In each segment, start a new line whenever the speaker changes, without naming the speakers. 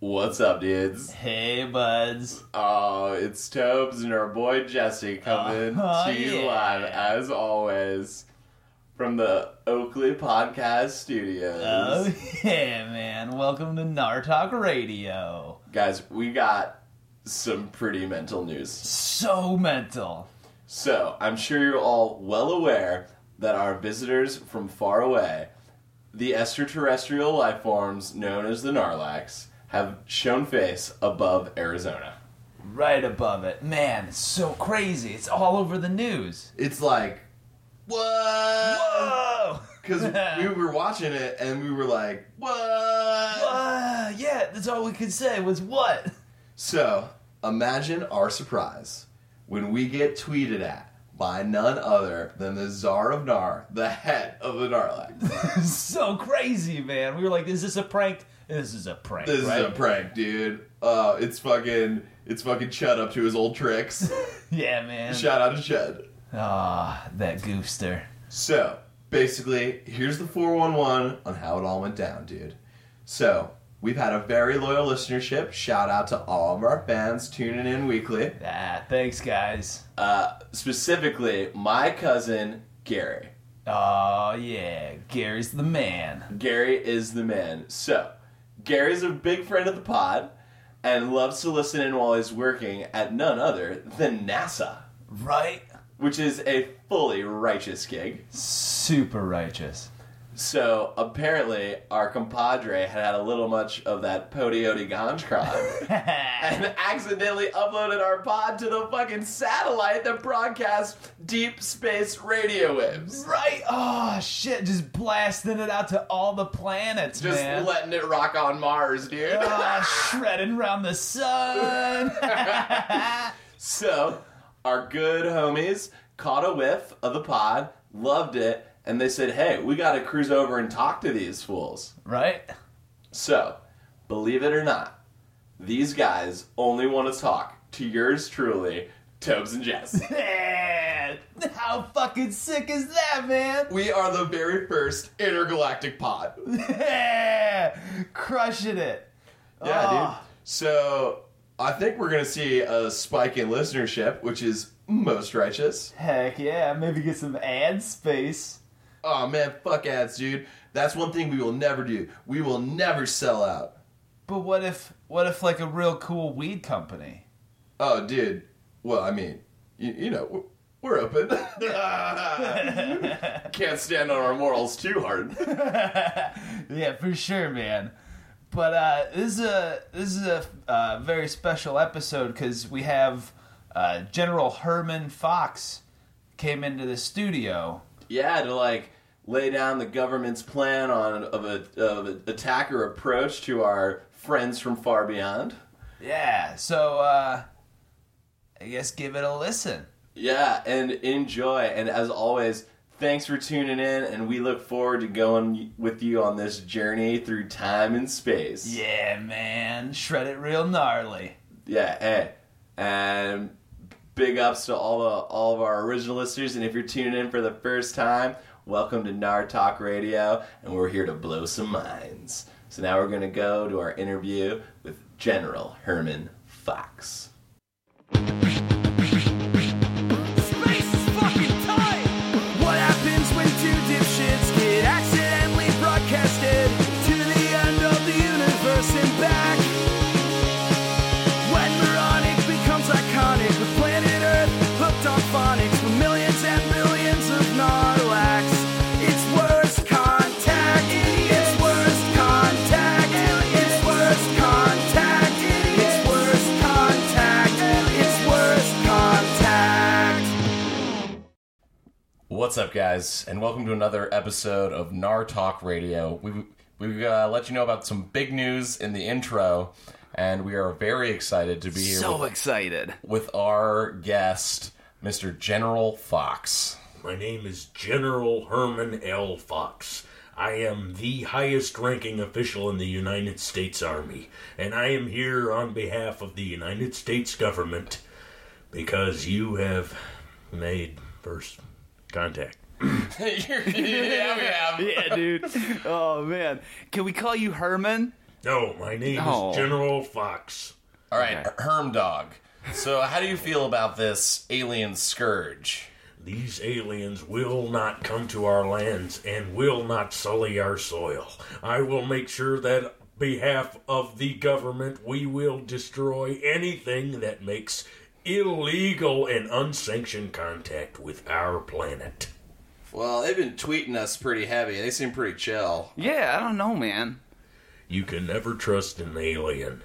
What's up, dudes?
Hey, buds.
Oh, it's Tobes and our boy Jesse coming
Oh,
to you
yeah.
live, as always, from the Oakley Podcast Studios.
Oh, yeah, man. Welcome to Nartalk Radio.
Guys, we got some pretty mental news.
So mental.
So, I'm sure you're all well aware that our visitors from far away, the extraterrestrial life forms known as the Narlax, have shown face above Arizona.
Right above it. Man, it's so crazy. It's all over the news.
It's like, whoa!
Whoa!
Because we were watching it and we were like, what?
Whoa! yeah, that's all we could say was what?
So, imagine our surprise when we get tweeted at by none other than the Czar of Nar, the head of the Narlax.
so crazy, man. We were like, is this a prank? This is a prank.
This
right?
is a prank, dude. Uh, it's fucking, it's fucking Chud up to his old tricks.
Yeah, man.
Shout out to Chud.
Ah, that goofster.
So, basically, here's the 411 on how it all went down, dude. So, we've had a very loyal listenership. Shout out to all of our fans tuning in weekly.
Ah, thanks, guys.
Uh, specifically, my cousin, Gary.
Oh, yeah. Gary's the man.
Gary is the man. So, Gary's a big friend of the pod and loves to listen in while he's working at none other than NASA,
Right?
which is a fully righteous gig.
Super righteous.
So apparently, our compadre had had a little much of that Podioti Ganjkron and accidentally uploaded our pod to the fucking satellite that broadcasts deep space radio waves.
right? Oh, shit. Just blasting it out to all the planets,
Just
man.
letting it rock on Mars, dude.
Oh, shredding around the sun.
So, our good homies caught a whiff of the pod, loved it, and they said, hey, we gotta cruise over and talk to these fools.
right?
So, believe it or not, these guys only want to talk to yours truly, Tobes and Jess.
Man, how fucking sick is that, man?
we are the very first intergalactic pod.
Crushing it.
Yeah,
Oh.
dude. Ah. So, I think we're gonna see a spike in listenership, which is most righteous.
Heck yeah, maybe get some ad space.
Oh man, fuck ads, dude. That's one thing we will never do. We will never sell out.
But what if, what if like a real cool weed company?
Oh, dude. Well, I mean, you, you know, we're, we're open. Can't stand on our morals too hard.
yeah, for sure, man. But uh, this is a this is a uh, very special episode because we have uh, General Herman Fox came into the studio.
Yeah, to like lay down the government's plan on of a of an attacker approach to our friends from far beyond.
Yeah, so uh, I guess give it a listen.
Yeah, and enjoy. And as always, thanks for tuning in, and we look forward to going with you on this journey through time and space.
Yeah, man, shred it real gnarly.
Yeah, hey, and big ups to all the all of our original listeners. And if you're tuning in for the first time, welcome to Nar Talk Radio, and we're here to blow some minds. So now we're gonna go to our interview with General Herman Fox. What's up, guys, and welcome to another episode of NAR Talk Radio. We we uh, let you know about some big news in the intro, and we are very excited to be here
So
with,
excited.
with our guest, Mr. General Fox.
My name is General Herman L. Fox. I am the highest ranking official in the United States Army, and I am here on behalf of the United States government because you have made first contact.
yeah, we have.
Yeah, dude. Oh man, can we call you Herman?
No, my name
No.
is oh. General Fox.
All right,
Okay.
Herm Dog. So, how do you feel about this alien scourge?
These aliens will not come to our lands and will not sully our soil. I will make sure that behalf of the government we will destroy anything that makes illegal and unsanctioned contact with our planet.
Well, they've been tweeting us pretty heavy. They seem pretty chill.
Yeah, I don't know, man.
You can never trust an alien.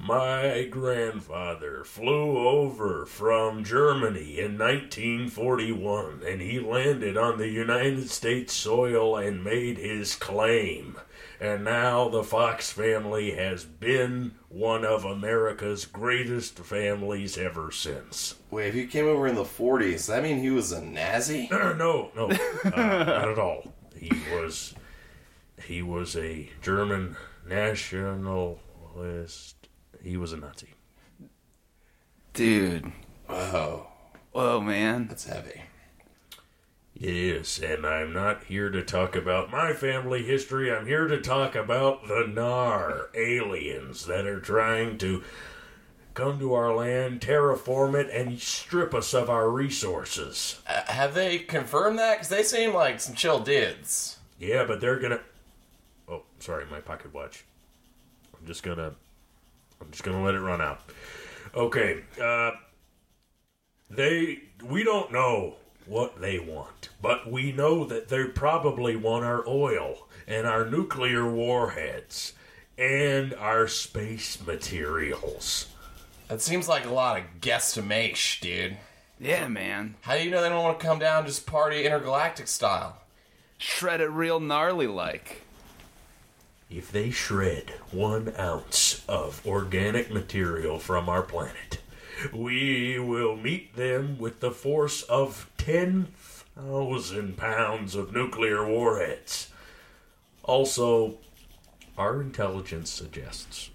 My grandfather flew over from Germany in 1941 and he landed on the United States soil and made his claim. And now the Fox family has been one of America's greatest families ever since.
Wait, if he came over in the 40s, does that mean he was a Nazi?
no, no, uh, not at all. He was he was a German nationalist. He was a Nazi.
Dude.
Whoa,
Whoa, man.
that's heavy.
Yes, and I'm not here to talk about my family history. I'm here to talk about the Nar aliens that are trying to come to our land, terraform it, and strip us of our resources.
Uh, have they confirmed that? Because they seem like some chill dudes.
Yeah, but they're gonna. Oh, sorry, my pocket watch. I'm just gonna. I'm just gonna let it run out. Okay. Uh, they. We don't know what they want, but we know that they probably want our oil and our nuclear warheads and our space materials.
That seems like a lot of guesstimation, dude.
Yeah, man.
How do you know they don't want to come down and just party intergalactic style?
Shred it real gnarly like.
If they shred one ounce of organic material from our planet, we will meet them with the force of 10,000 pounds of nuclear warheads. Also, our intelligence suggests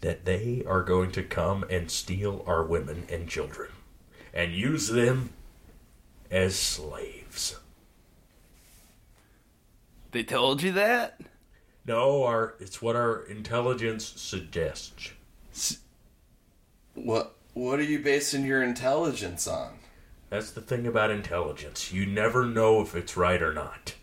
that they are going to come and steal our women and children and use them as slaves.
They told you that?
No, our it's what our intelligence suggests.
What What are you basing your intelligence on?
That's the thing about intelligence. You never know if it's right or not.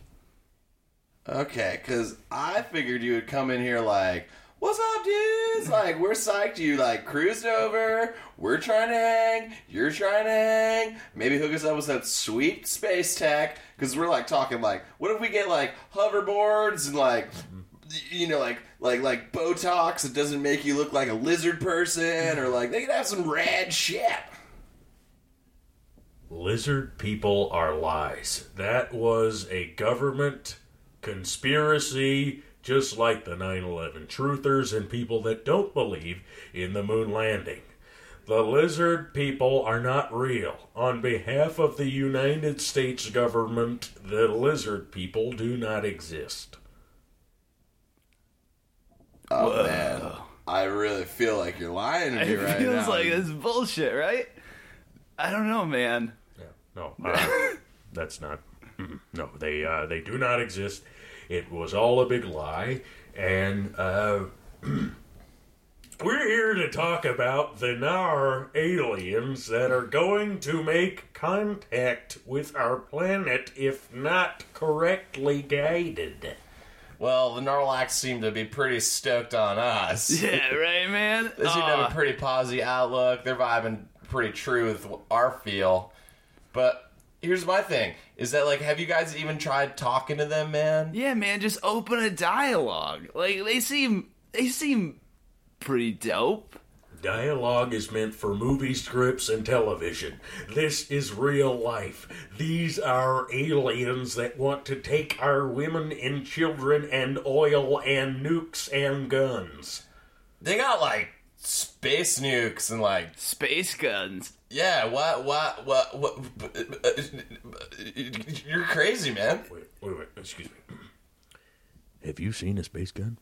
Okay, because I figured you would come in here like, "What's up, dudes? Like, we're psyched you like cruised over. We're trying to hang. You're trying to hang. Maybe hook us up with that sweet space tech. Because we're like talking like, what if we get like hoverboards and like." You know, like like like Botox that doesn't make you look like a lizard person, or like they could have some rad shit.
Lizard people are lies. That was a government conspiracy, just like the 9 11 truthers and people that don't believe in the moon landing. The lizard people are not real. On behalf of the United States government, the lizard people do not exist.
Oh man, I really feel like you're lying to me
It
right now.
It feels like this bullshit, right? I don't know, man.
Yeah, no, uh, that's not. No, they uh, they do not exist. It was all a big lie, and uh, we're here to talk about the Nar aliens that are going to make contact with our planet if not correctly guided.
Well, the Narlax seem to be pretty stoked on us.
Yeah, right, man.
They seem to have a pretty positive outlook. They're vibing pretty true with our feel. But here's my thing: is that like, have you guys even tried talking to them, man?
yeah, man. Just open a dialogue. Like they seem, they seem pretty dope.
Dialogue is meant for movie scripts and television. This is real life. These are aliens that want to take our women and children and oil and nukes and guns.
They got like space nukes and like,
Space guns.
yeah, what, what, what, what? You're crazy, man.
Wait, wait, wait, excuse me. Have you seen a space gun?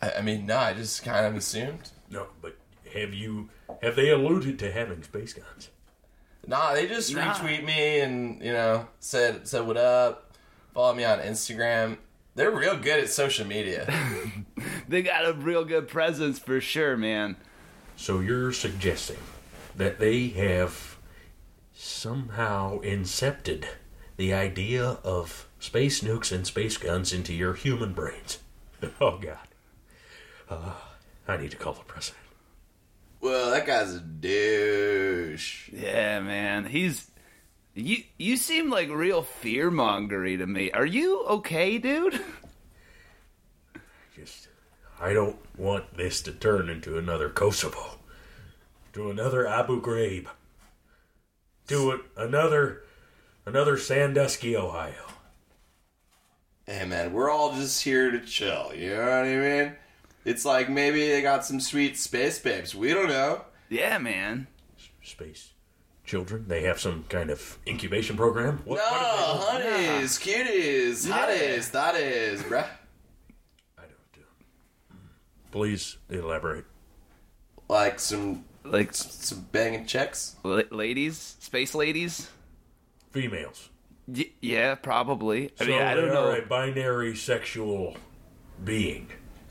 I, I mean, no, I just kind of assumed.
No, but have you have they alluded to having space guns?
Nah, they just
Nah.
retweet me and you know said said what up. Follow me on Instagram. They're real good at social media.
they got a real good presence for sure, man.
So you're suggesting that they have somehow incepted the idea of space nukes and space guns into your human brains? Oh God. Uh, I need to call the president.
Well, that guy's a douche.
Yeah, man. He's you. You seem like real fear mongery to me. Are you okay, dude?
Just, I don't want this to turn into another Kosovo, to another Abu Ghraib, to a, another, another Sandusky, Ohio.
Hey man, we're all just here to chill. You know what I mean? It's like maybe they got some sweet space babes. We don't know.
Yeah, man.
Space children. They have some kind of incubation program. What,
No,
what do they-
honeys, cuties, hotties, thotties, bruh.
I don't do. Please elaborate.
Like some
Like
some banging checks.
la- ladies, space ladies.
Females.
Y- yeah, probably. I
So
mean, I
they
don't
are
know.
a binary sexual being.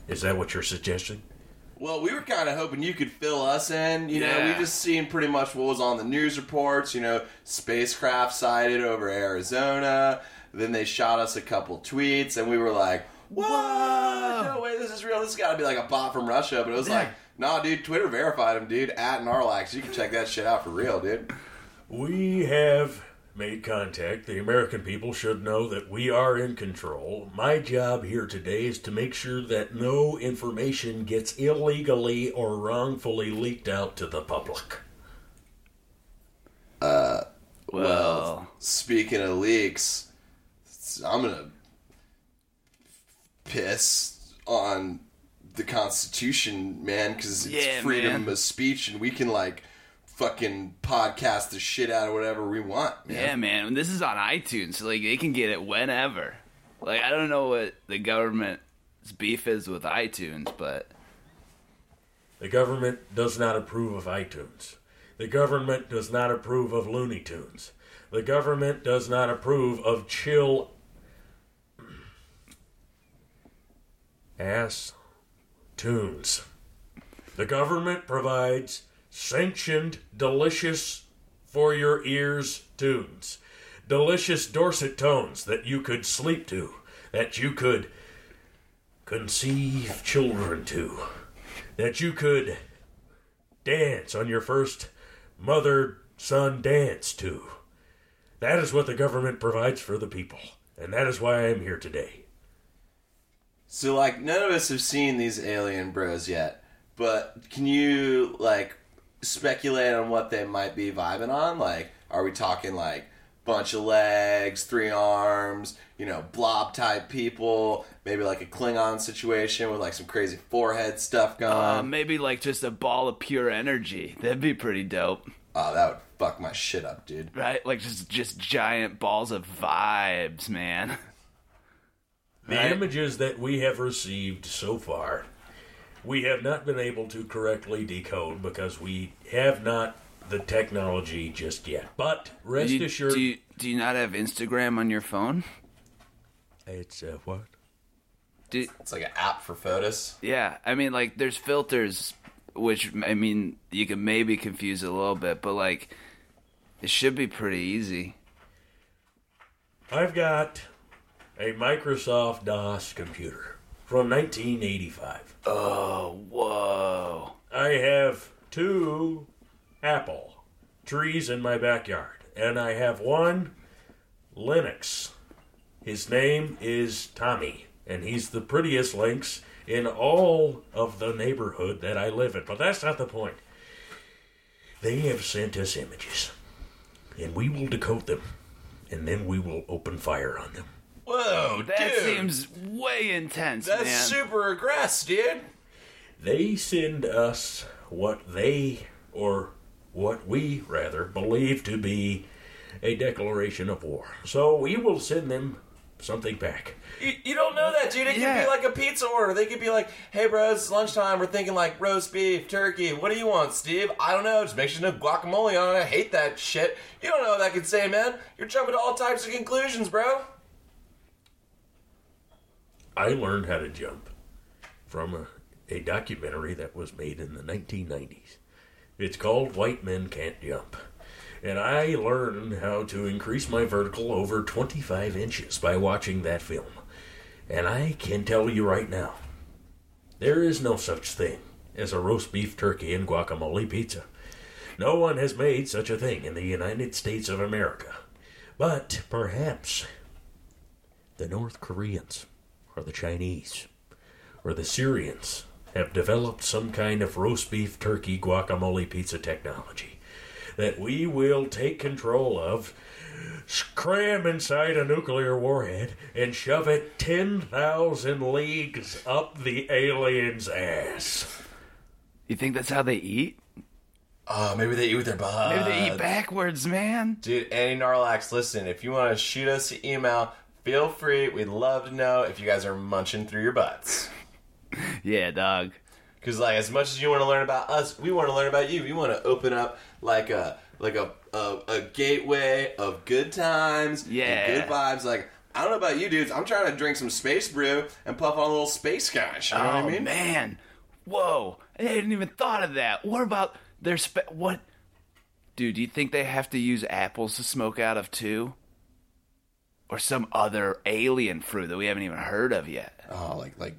Is that what you're suggesting?
Well, we were kind of hoping you could fill us in. You know, we just seen pretty much what was on the news reports. You know, spacecraft sighted over Arizona. Then they shot us a couple tweets, and we were like, "What? No way, this is real. This got to be like a bot from Russia." But it was like, "Nah, dude, Twitter verified him, dude. At Narlax, you can check that shit out for real, dude."
We have made contact. The American people should know that we are in control. My job here today is to make sure that no information gets illegally or wrongfully leaked out to the public.
Uh well,
Speaking of leaks, I'm gonna piss on the Constitution, man, because it's
Yeah,
freedom
man.
of speech, and we can like fucking podcast the shit out of whatever we want. Man.
yeah, man. This is on iTunes, so like they can get it whenever. Like I don't know what the government's beef is with iTunes, but
The government does not approve of iTunes. The government does not approve of Looney Tunes. The government does not approve of chill ass tunes. The government provides sanctioned, delicious for your ears tunes. Delicious Dorset tones that you could sleep to, that you could conceive children to that you could dance on your first mother son dance to. That is what the government provides for the people, and that is why I am here today.
So like, none of us have seen these alien bros yet, but can you like speculate on what they might be vibing on? Like, are we talking like bunch of legs, three arms, you know, blob type people, maybe like a Klingon situation with like some crazy forehead stuff going
uh, maybe like just a ball of pure energy. That'd be pretty dope,
Oh, that would fuck my shit up, dude.
right? Like just just giant balls of vibes, man.
The
Right.
images that we have received so far, we have not been able to correctly decode because we have not the technology just yet. But rest
Do you,
assured,
do you do you not have Instagram on your phone?
it's uh, what?
Do,
It's like an app for photos.
Yeah, I mean, like, there's filters, which I mean, you can maybe confuse it a little bit, but like, it should be pretty easy.
I've got a Microsoft DOS computer from 1985.
Oh, whoa!
I have two apple trees in my backyard, and I have one Linux. His name is Tommy, and he's the prettiest lynx in all of the neighborhood that I live in. But that's not the point. They have sent us images, and we will decode them, and then we will open fire on them.
Whoa,
That
dude.
seems way intense,
That's
man.
super aggressive, dude.
they send us what they or what we rather believe to be a declaration of war. So we will send them something back.
You, you don't know that, dude. It could be like a pizza order. They could be like, "Hey, bros, it's lunchtime. We're thinking like roast beef, turkey. What do you want, Steve? I don't know. Just make sure no guacamole on it. I hate that shit. You don't know what that could say, man. You're jumping to all types of conclusions, bro.
I learned how to jump from a, a documentary that was made in the 1990s. It's called White Men Can't Jump. And I learned how to increase my vertical over 25 inches by watching that film. And I can tell you right now, there is no such thing as a roast beef turkey and guacamole pizza. No one has made such a thing in the United States of America. But perhaps the North Koreans or the Chinese or the Syrians have developed some kind of roast beef turkey guacamole pizza technology that we will take control of, cram inside a nuclear warhead, and shove it 10,000 leagues up the alien's ass.
You think that's how they eat?
Oh, maybe they eat with their butts.
Maybe they eat backwards, man.
Dude, Annie Narlax, listen, if you want to shoot us an email, feel free. We'd love to know if you guys are munching through your butts.
Yeah, dog.
Because, like, as much as you want to learn about us, we want to learn about you. We want to open up, like, a like a, a, a gateway of good times
Yeah.
and good vibes. Like, I don't know about you dudes. I'm trying to drink some space brew and puff on a little space scotch. You know
oh
what I oh, mean?
man, whoa! I hadn't even thought of that. What about their spe- what? Dude, do you think they have to use apples to smoke out of too, or some other alien fruit that we haven't even heard of yet?
Oh, like like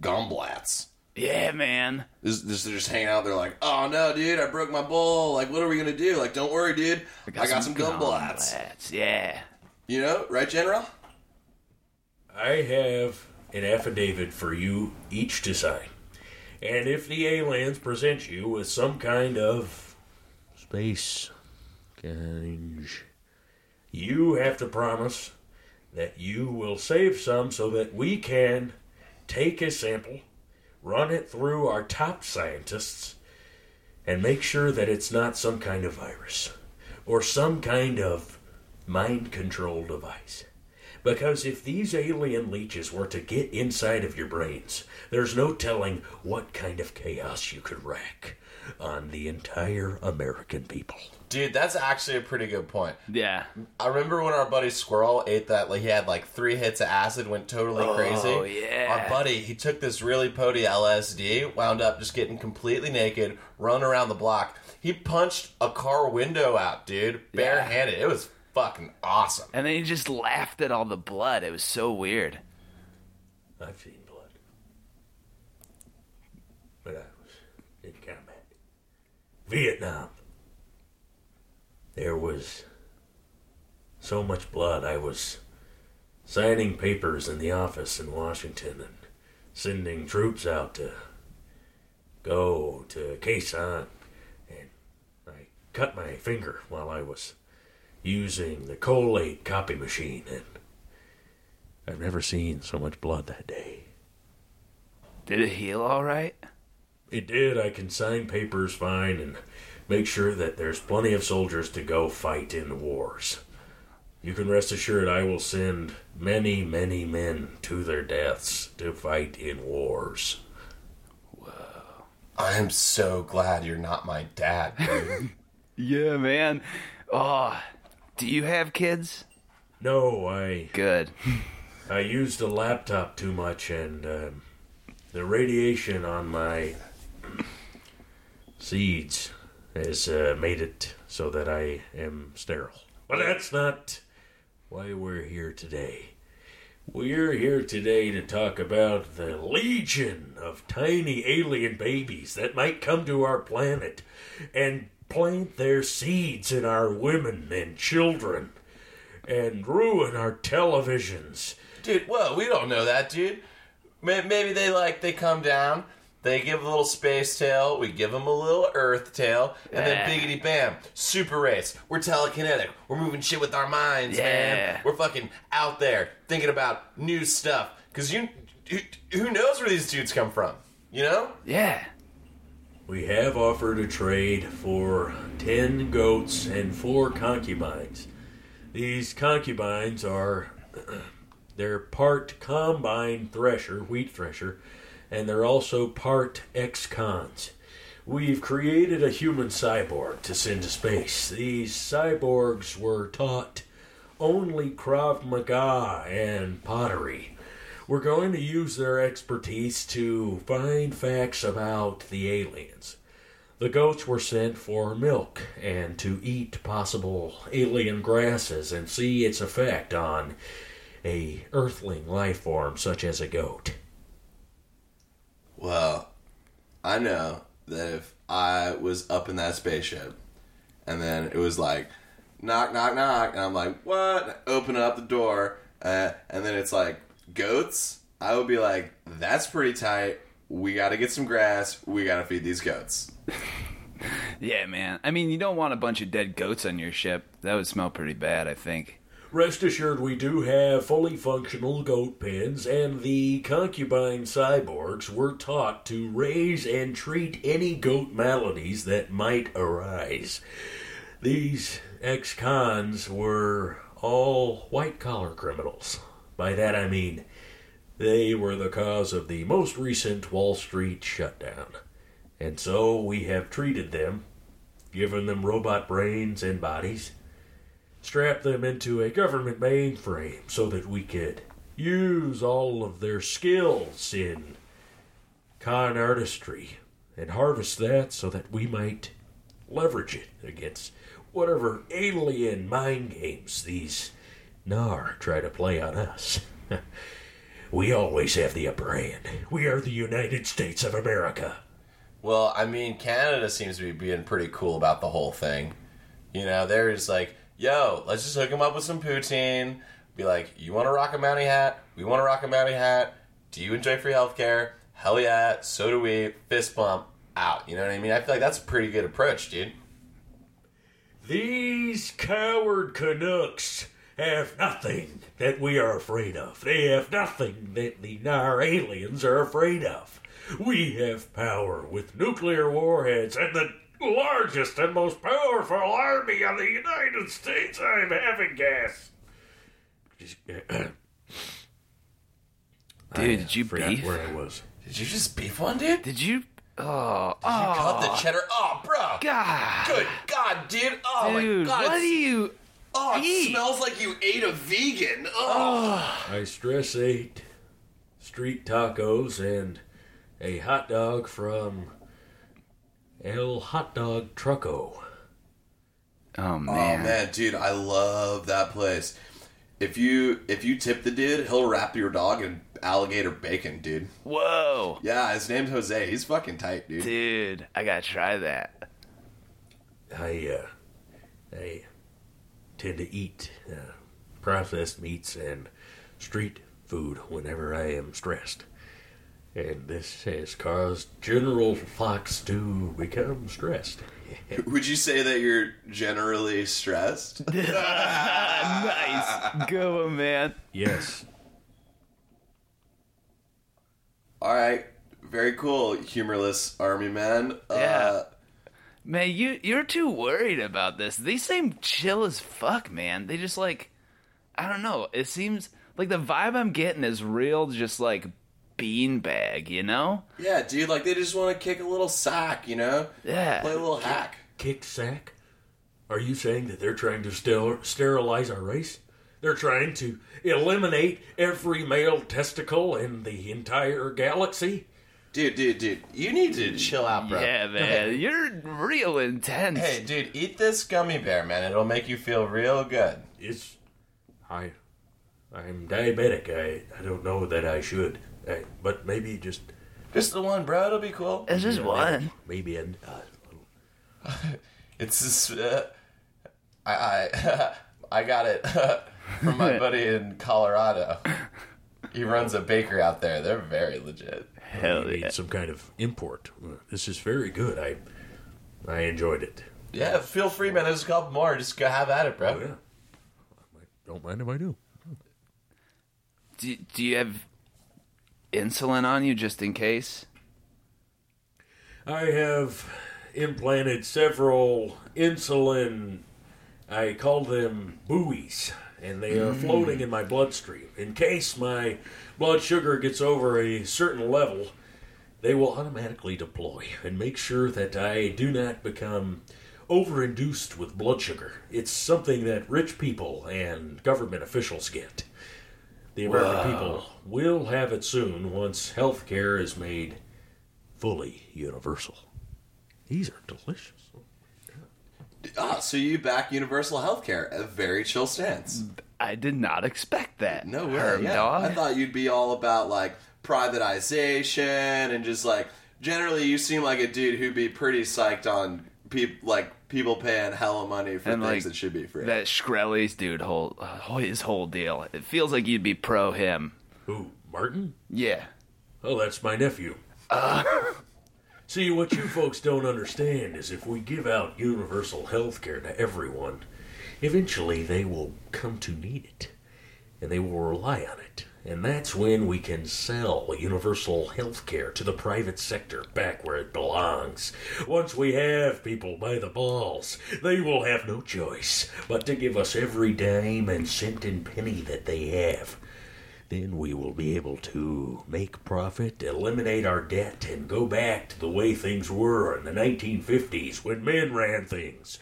gumblats.
Yeah, man.
This, this, they're just hanging out. They're like, "Oh no, dude, I broke my bowl. Like, what are we gonna do? Like, don't worry, dude. I got, some, gumblats.
gumblats. Yeah.
You know, right, General?
I have an affidavit for you each to sign. And if the aliens present you with some kind of space change, you have to promise that you will save some so that we can take a sample, run it through our top scientists, and make sure that it's not some kind of virus or some kind of mind control device. Because if these alien leeches were to get inside of your brains, there's no telling what kind of chaos you could wreak on the entire American people.
Dude, that's actually a pretty good point.
Yeah.
I remember when our buddy Squirrel ate that, like he had like three hits of acid, went totally oh, crazy.
Oh, yeah.
Our buddy, he took this really potty LSD, wound up just getting completely naked, run around the block. He punched a car window out, dude, barehanded. It was fucking awesome.
And then he just laughed at all the blood. It was so weird.
I've seen blood. But I was in combat. Vietnam. There was so much blood. I was signing papers in the office in Washington and sending troops out to go to Sanh. And I cut my finger while I was using the collate copy machine and I've never seen so much blood that day.
Did it heal all right?
It did. I can sign papers fine and make sure that there's plenty of soldiers to go fight in wars. You can rest assured I will send many, many men to their deaths to fight in wars.
I am so glad you're not my dad, dude.
Yeah, man. Oh, do you have kids?
No, I
Good.
I used a laptop too much and um, the radiation on my seeds has uh, made it so that I am sterile. But that's not why we're here today. We're here today to talk about the legion of tiny alien babies that might come to our planet and plant their seeds in our women and children and ruin our televisions.
dude, well, we don't know that, dude. Maybe they like they come down, they give a little space tail, we give them a little earth tail, and then
Yeah.
biggity bam, super race. We're telekinetic. We're moving shit with our minds,
Yeah.
man. We're fucking out there thinking about new stuff. Cause you, who, who knows where these dudes come from? You know?
Yeah.
We have offered a trade for 10 goats and 4 concubines. These concubines are they're part combine thresher, wheat thresher, and they're also part ex-cons. We've created a human cyborg to send to space. These cyborgs were taught only Krav Maga and pottery. We're going to use their expertise to find facts about the aliens. The goats were sent for milk and to eat possible alien grasses and see its effect on a earthling life form such as a goat.
Well, I know that if I was up in that spaceship and then it was like, knock, knock, knock, and I'm like, what? Open up the door, uh, and then it's like, goats? I would be like, that's pretty tight. We gotta get some grass. We gotta feed these goats.
Yeah, man. I mean, you don't want a bunch of dead goats on your ship. That would smell pretty bad, I think.
Rest assured, we do have fully functional goat pens, and the concubine cyborgs were taught to raise and treat any goat maladies that might arise. These ex cons were all white collar criminals. By that I mean they were the cause of the most recent Wall Street shutdown. And so we have treated them, given them robot brains and bodies strap them into a government mainframe so that we could use all of their skills in con artistry and harvest that so that we might leverage it against whatever alien mind games these Nar try to play on us. we always have the upper hand. We are the United States of America.
Well, I mean, Canada seems to be being pretty cool about the whole thing. You know, they're like, yo, let's just hook him up with some poutine. Be like, you want to rock a Mountie hat? We want to rock a Mountie hat. Do you enjoy free healthcare? Hell yeah, so do we. Fist bump, out. You know what I mean? I feel like that's a pretty good approach, dude.
These coward Canucks have nothing that we are afraid of. They have nothing that the Nar aliens are afraid of. We have power with nuclear warheads and the largest and most powerful army of the United States. I'm having gas.
Dude, did you
Forgot
beef?
where I was.
Did you just beef one, dude?
Did you? Oh, did
You cut the oh. cheddar. Oh, bro.
God.
Good God, dude. Oh
Dude,
my God.
what do
it's-
you?
Oh, it
eat?
smells like you ate a vegan. Oh.
I stress ate street tacos and a hot dog from El Hot Dog Trucko.
Oh
Oh
man.
man, dude, I love that place. If you if you tip the dude, he'll wrap your dog in alligator bacon, dude.
Whoa,
Yeah, his name's Jose. He's fucking tight, dude.
dude, I gotta try that.
I uh, I tend to eat uh, processed meats and street food whenever I am stressed, and this has caused General Fox to become stressed.
Would you say that you're generally stressed?
nice, go man.
Yes,
All right, very cool, humorless army man. Uh,
Yeah. Man, you you're too worried about this. They seem chill as fuck, man. They just like, I don't know. It seems like the vibe I'm getting is real, just like beanbag, you know?
yeah, dude. Like they just want to kick a little sack, you know?
Yeah.
Play a little hack.
kick sack. Are you saying that they're trying to ster- sterilize our race? They're trying to eliminate every male testicle in the entire galaxy?
Dude, dude, dude. You need to chill out, bro.
Yeah, man. You're real intense.
Hey, dude, eat this gummy bear, man. It'll make you feel real good.
It's I I'm diabetic. I I don't know that I should. I, but maybe just
Just the one, bro. It'll be cool.
It's just one.
maybe an uh,
It's just, uh, I, I, I got it from my buddy in Colorado. He runs a bakery out there. They're very legit.
Hell
maybe
yeah.
some kind of import. Uh, This is very good. I I enjoyed it.
Yeah, feel free, man. There's a couple more. Just go have at it, bro.
Oh yeah. I don't mind if I do.
Do, do you have insulin on you just in case?
I have implanted several insulin, I call them buoys, and they are mm. floating in my bloodstream. In case my blood sugar gets over a certain level, they will automatically deploy and make sure that I do not become overinduced with blood sugar. It's something that rich people and government officials get. The American people will have it soon once health care is made fully universal. These are delicious.
Ah, so you back universal health care. A very chill stance.
I did not expect that.
No way.
Herm
yeah.
dog.
I thought you'd be all about like privatization and just like generally you seem like a dude who'd be pretty psyched on people like people paying hella money for
And,
things
like,
that should be free.
that Shkreli's dude whole uh, his whole deal. It feels like you'd be pro him.
Who, Martin?
Yeah.
Oh, that's my nephew. Uh. See, what you folks don't understand is if we give out universal health care to everyone, eventually they will come to need it. And they will rely on it. And that's when we can sell universal health care to the private sector back where it belongs. Once we have people by the balls, they will have no choice but to give us every dime and cent and penny that they have. Then we will be able to make profit, eliminate our debt, and go back to the way things were in the 1950s when men ran things.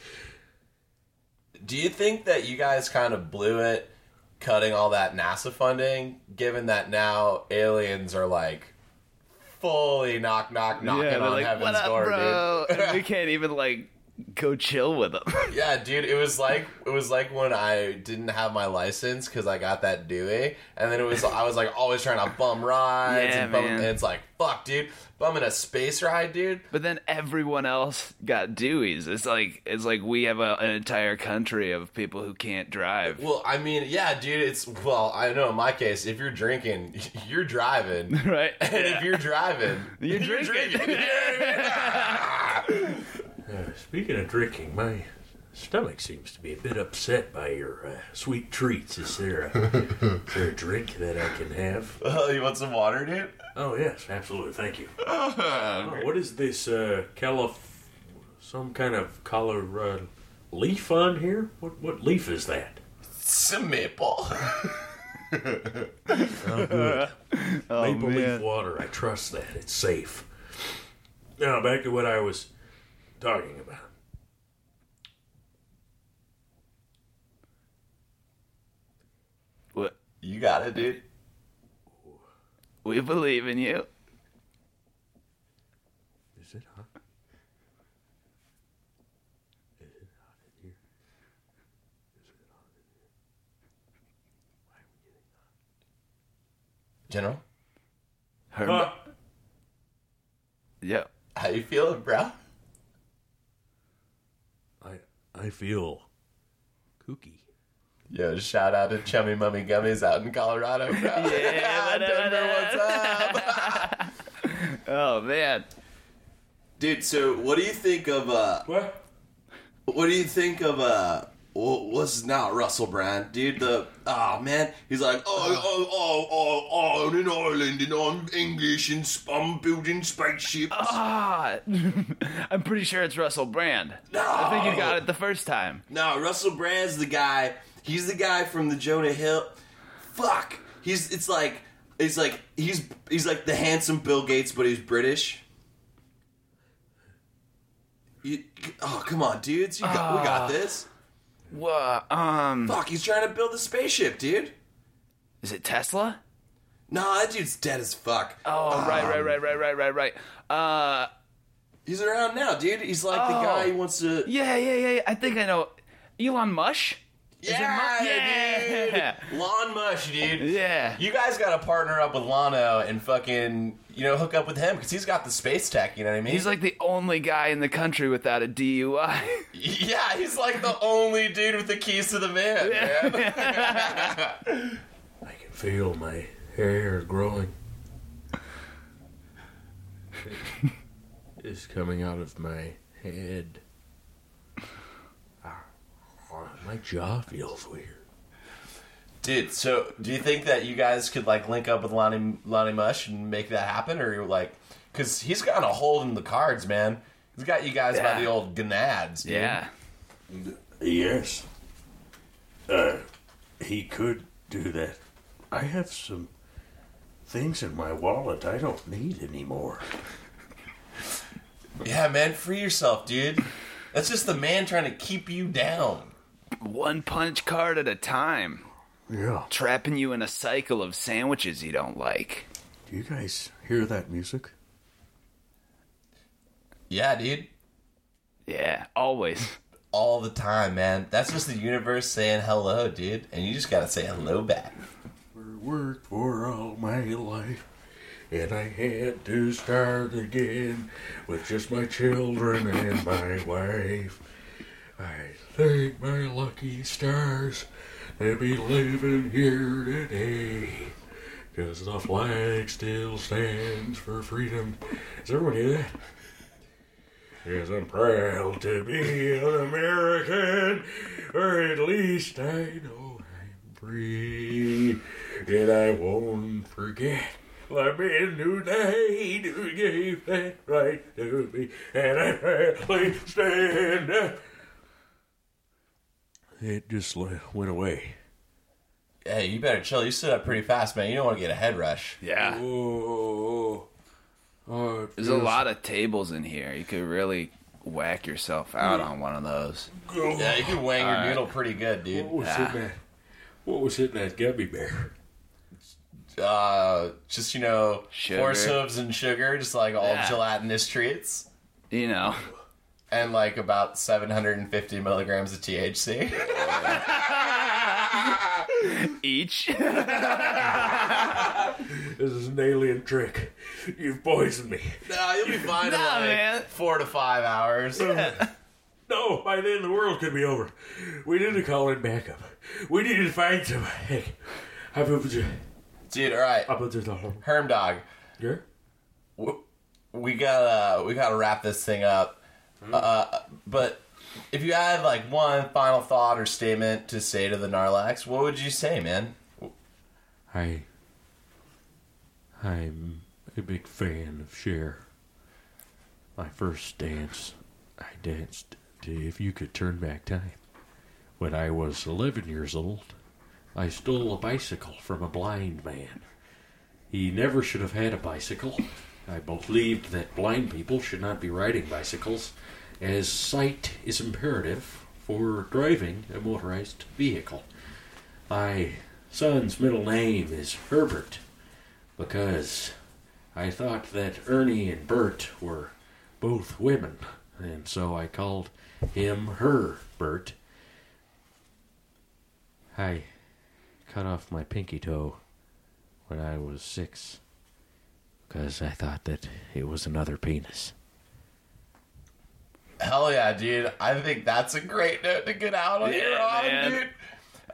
Do you think that you guys kind of blew it cutting all that NASA funding, given that now aliens are like fully knock knock knocking
yeah,
on
like,
heaven's
up,
door,
bro?
dude?
and we can't even like go chill with them.
Yeah, dude, it was like it was like when I didn't have my license because I got that Dewey, and then it was I was like always trying to bum rides
Yeah,
and bum,
man.
and it's like fuck, dude, bumming a space ride, dude.
but then everyone else got Deweys. It's like it's like we have a, an entire country of people who can't drive.
Well, I mean, yeah, dude, it's well, I know in my case, if you're drinking, you're driving,
Right?
and if you're driving,
You're drinking.
Uh, speaking of drinking, my stomach seems to be a bit upset by your uh, sweet treats. Is there, a, is there a drink that I can have?
Oh, you want some water, dude?
Oh, yes, absolutely. Thank you. Oh, what is this, uh, calif... some kind of color uh, leaf on here? What, what leaf is that?
Some maple.
Oh, good.
Oh,
Maple leaf water. I trust that. It's safe. Now, back to what I was talking about.
What-
you got it, dude.
We believe in you.
Is it hot? Is it hot in here? Is it hot in here? Why are we getting
General,
Herm-
hot?
Yeah.
how you feeling, bro?
I I feel kooky.
Yo, shout out to Chummy Mummy Gummies out in Colorado, bro.
Yeah,
Denver, what's up?
Oh man.
Dude, so what do you think of uh
What?
what do you think of uh wh- what's now Russell Brand, dude? The oh man, he's like oh oh oh oh oh I'm in Ireland and I'm English and I'm building spaceships.
Ah, I'm pretty sure it's Russell Brand. I think you got it the first time.
No, Russell Brand's the guy. He's the guy from the Jonah Hill. Fuck. He's it's like it's like he's he's like the handsome Bill Gates, but he's British. You, oh come on, dudes! You got, we got this.
What? Um,
Fuck, he's trying to build a spaceship, dude.
is it Tesla?
Nah, that dude's dead as fuck.
Oh, right, right, right, right, right, right, right. Uh,
He's around now, dude. He's like the
Oh.
guy who wants to.
yeah, yeah, yeah. yeah. I think I know. Elon Mush. it
Yeah,
Mu- Yeah.
dude. Lawn Mush, dude.
Yeah.
You guys got to partner up with Lano and fucking, you know, hook up with him because he's got the space tech. You know what I mean?
He's like the only guy in the country without a DUI.
yeah, he's like the only dude with the keys to the van, man.
I can feel my hair growing. It's coming out of my head. Ah, My jaw feels weird.
Dude, so do you think that you guys could like link up with Lonnie Lonnie Mush and make that happen, or you're like, because he's kind of holding the cards, man. He's got you guys by the old gonads, dude.
yeah.
Yes. Uh, he could do that. I have some things in my wallet I don't need anymore.
Yeah, man, free yourself, dude. That's just the man trying to keep you down.
One punch card at a time.
Yeah.
trapping you in a cycle of sandwiches you don't like.
Do you guys hear that music?
Yeah, dude.
Yeah, always.
All the time, man. That's just the universe saying hello, dude. And you just gotta say hello back.
Worked for all my life, and I had to start again with just my children and my wife. I thank my lucky stars to be living here today. Cause the flag still stands for freedom. Does everyone hear that? Yes, I'm proud to be an American, or at least I know I'm free, and I won't forget the men who died who gave that right to me, and I proudly stand. It just went away.
Hey, you better chill. You stood up pretty fast, man. You don't want to get a head rush.
Yeah.
Oh, oh it
There's a lot of tables in here. You could really whack yourself out on one of those.
Yeah, you can wang your
Alright.
noodle pretty good, dude.
What was
Ah.
hitting that? What was hitting that gummy bear?
Uh, just you know,
Sugar.
horse hooves and sugar, just like all
Yeah.
gelatinous treats,
You know.
and like about 750 milligrams of THC.
Each.
This is an alien trick. You've poisoned me.
no, you'll be fine in
Nah,
like
man.
four to five hours.
Um, no, by then the world could be over. We need to call in backup. We need to find some. Hey, how about you?
Dude, all right,
How about this?
Herm Dog,
Yeah?
w- we gotta we gotta wrap this thing up. Uh, but if you had like one final thought or statement to say to the Narlax, what would you say, man?
I. I'm a big fan of Cher. My first dance, I danced to If You Could Turn Back Time. When I was 11 years old, I stole a bicycle from a blind man. He never should have had a bicycle. I believed that blind people should not be riding bicycles, as sight is imperative for driving a motorized vehicle. My son's middle name is Herbert because I thought that Ernie and Bert were both women, and so I called him Herbert. I cut off my pinky toe when I was six because I thought that it was another penis.
Hell yeah, dude. I think that's a great note to get out on here on, dude.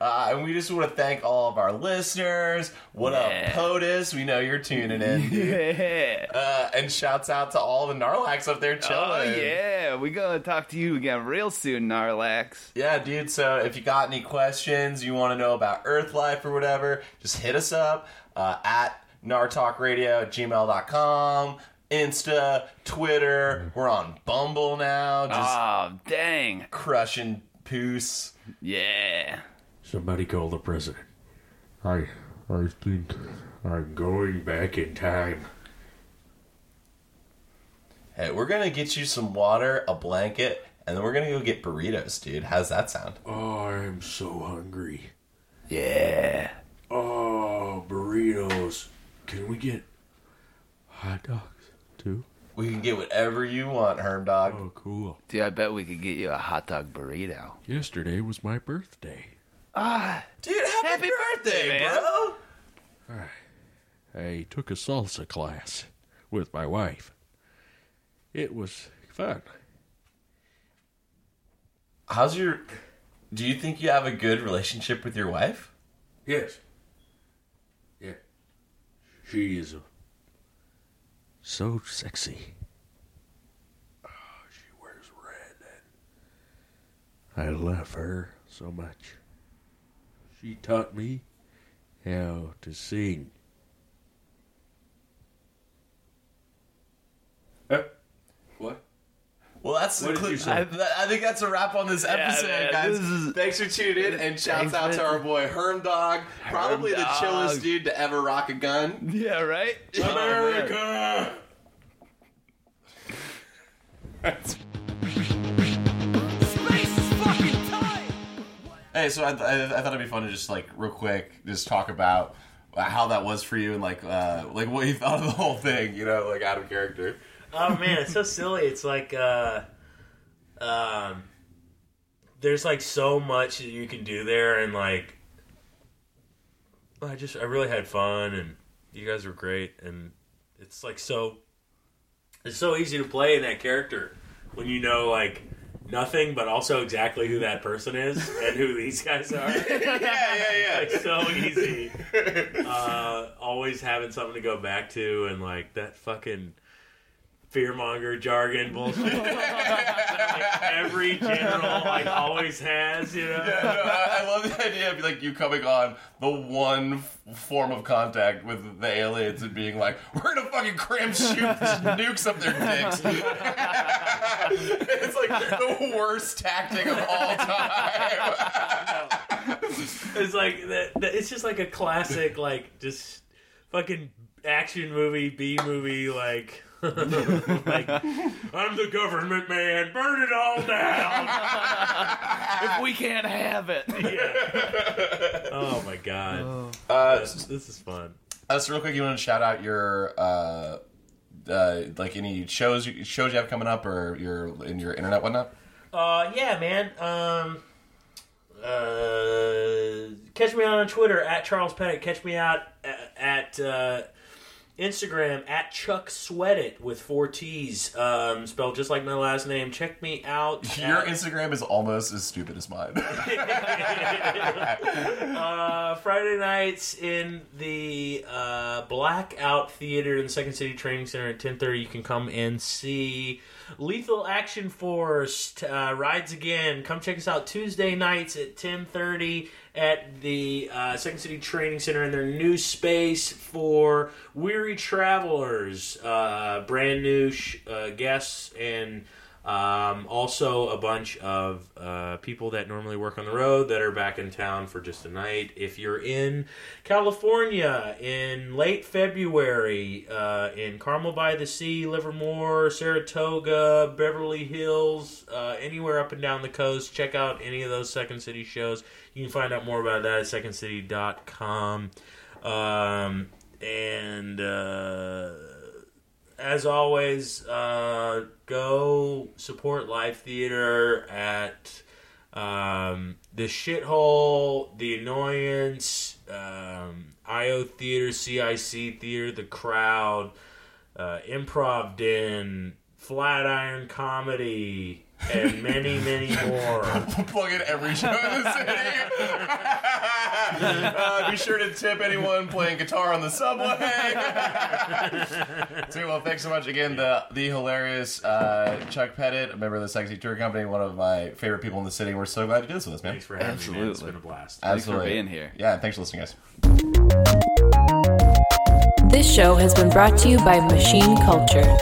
Uh, and we just want to thank all of our listeners. What
Yeah.
up, POTUS? We know you're tuning in, dude.
Yeah.
Uh, and shouts out to all the Narlax up there chilling.
Oh yeah, we gonna talk to you again real soon, Narlax.
Yeah, dude. So if you got any questions, you want to know about Earth life or whatever, just hit us up uh, at nartalkradio at gmail.com, Insta, Twitter. We're on Bumble now, just
Oh dang,
crushing poos.
yeah.
Somebody call the president. I, I think I'm going back in time.
Hey, we're gonna get you some water, a blanket, and then we're gonna go get burritos, dude. How's that sound?
Oh, I'm so hungry.
Yeah.
Oh, burritos. Can we get hot dogs too?
We can get whatever you want, Herm Dog.
Oh, cool.
Dude, I bet we could get you a hot dog burrito.
Yesterday was my birthday.
Ah,
Dude, happy,
Happy
birthday,
birthday, man.
bro!
I took a salsa class with my wife. It was fun.
How's your? Do you think you have a good relationship with your wife?
Yes. Yeah. She is so sexy. Oh, she wears red. I love her so much. She taught me how to sing. Uh?
Well, that's
What did you say?
I, I think that's a wrap on this episode,
man,
guys.
this is-
Thanks for tuning in, and shouts
Thanks,
out to our boy Herm Dog, probably the
Dog.
chillest dude to ever rock a gun.
yeah, right.
America!
Space is fucking tight!
Hey, Hey, so I, I, I thought it'd be fun to just like real quick just talk about how that was for you and like uh, like what you thought of the whole thing. You know, like out of character.
Oh man, it's so silly. It's like uh um there's like so much that you can do there and like I just I really had fun and you guys were great and it's like so it's so easy to play in that character when you know like nothing but also exactly who that person is and who these guys are.
yeah, yeah,
like so easy. Uh, always having something to go back to, and like that fucking fearmonger jargon bullshit. like, every general like always has, you know.
Yeah, no, I, I love the idea of like you coming on the one f- form of contact with the aliens and being like, "We're gonna fucking cram shoot nukes up their dicks." it's like the worst tactic of all time.
It's like that, that- It's just like a classic, like just fucking action movie, B movie, like. like I'm the government man, burn it all down.
if we can't have it.
Yeah. Oh my god,
Uh,
this, this is fun.
uh, so real quick, you want to shout out your uh, uh, like any shows shows you have coming up or your in your internet whatnot?
Uh, yeah, man. Um, uh, catch me on Twitter at Charles Pettit. Catch me out at, at uh, Instagram at Chuck Sweat It with four T's, um, spelled just like my last name. Check me out.
Your
at-
Instagram is almost as stupid as mine.
uh, Friday nights in the uh, Blackout Theater in the Second City Training Center at ten thirty. You can come and see Lethal Action Force uh, rides again. Come check us out Tuesday nights at ten thirty at the uh, Second City Training Center in their new space for weary travelers. Uh, brand new sh- uh, guests and. Um, also, a bunch of uh, people that normally work on the road that are back in town for just a night. If you're in California in late February, uh, in Carmel by the Sea, Livermore, Saratoga, Beverly Hills, uh, anywhere up and down the coast, check out any of those Second City shows. You can find out more about that at secondcity.com. Um, and. As always, uh, go support live theater at um, the shithole, the annoyance, um, IO theater, CIC theater, the crowd, uh, improv den, flatiron comedy, and many, many more.
Plug in every show in the city. uh, be sure to tip anyone playing guitar on the subway. so, well, thanks so much again. The the hilarious uh, Chuck Pettit, a member of the Sexy Tour Company, one of my favorite people in the city. We're so glad to do this with us, man.
Thanks for having me, man. It's
Absolutely.
been a blast.
Thanks for
Absolutely.
being here.
Yeah, thanks for listening, guys.
This show has been brought to you by Machine Culture.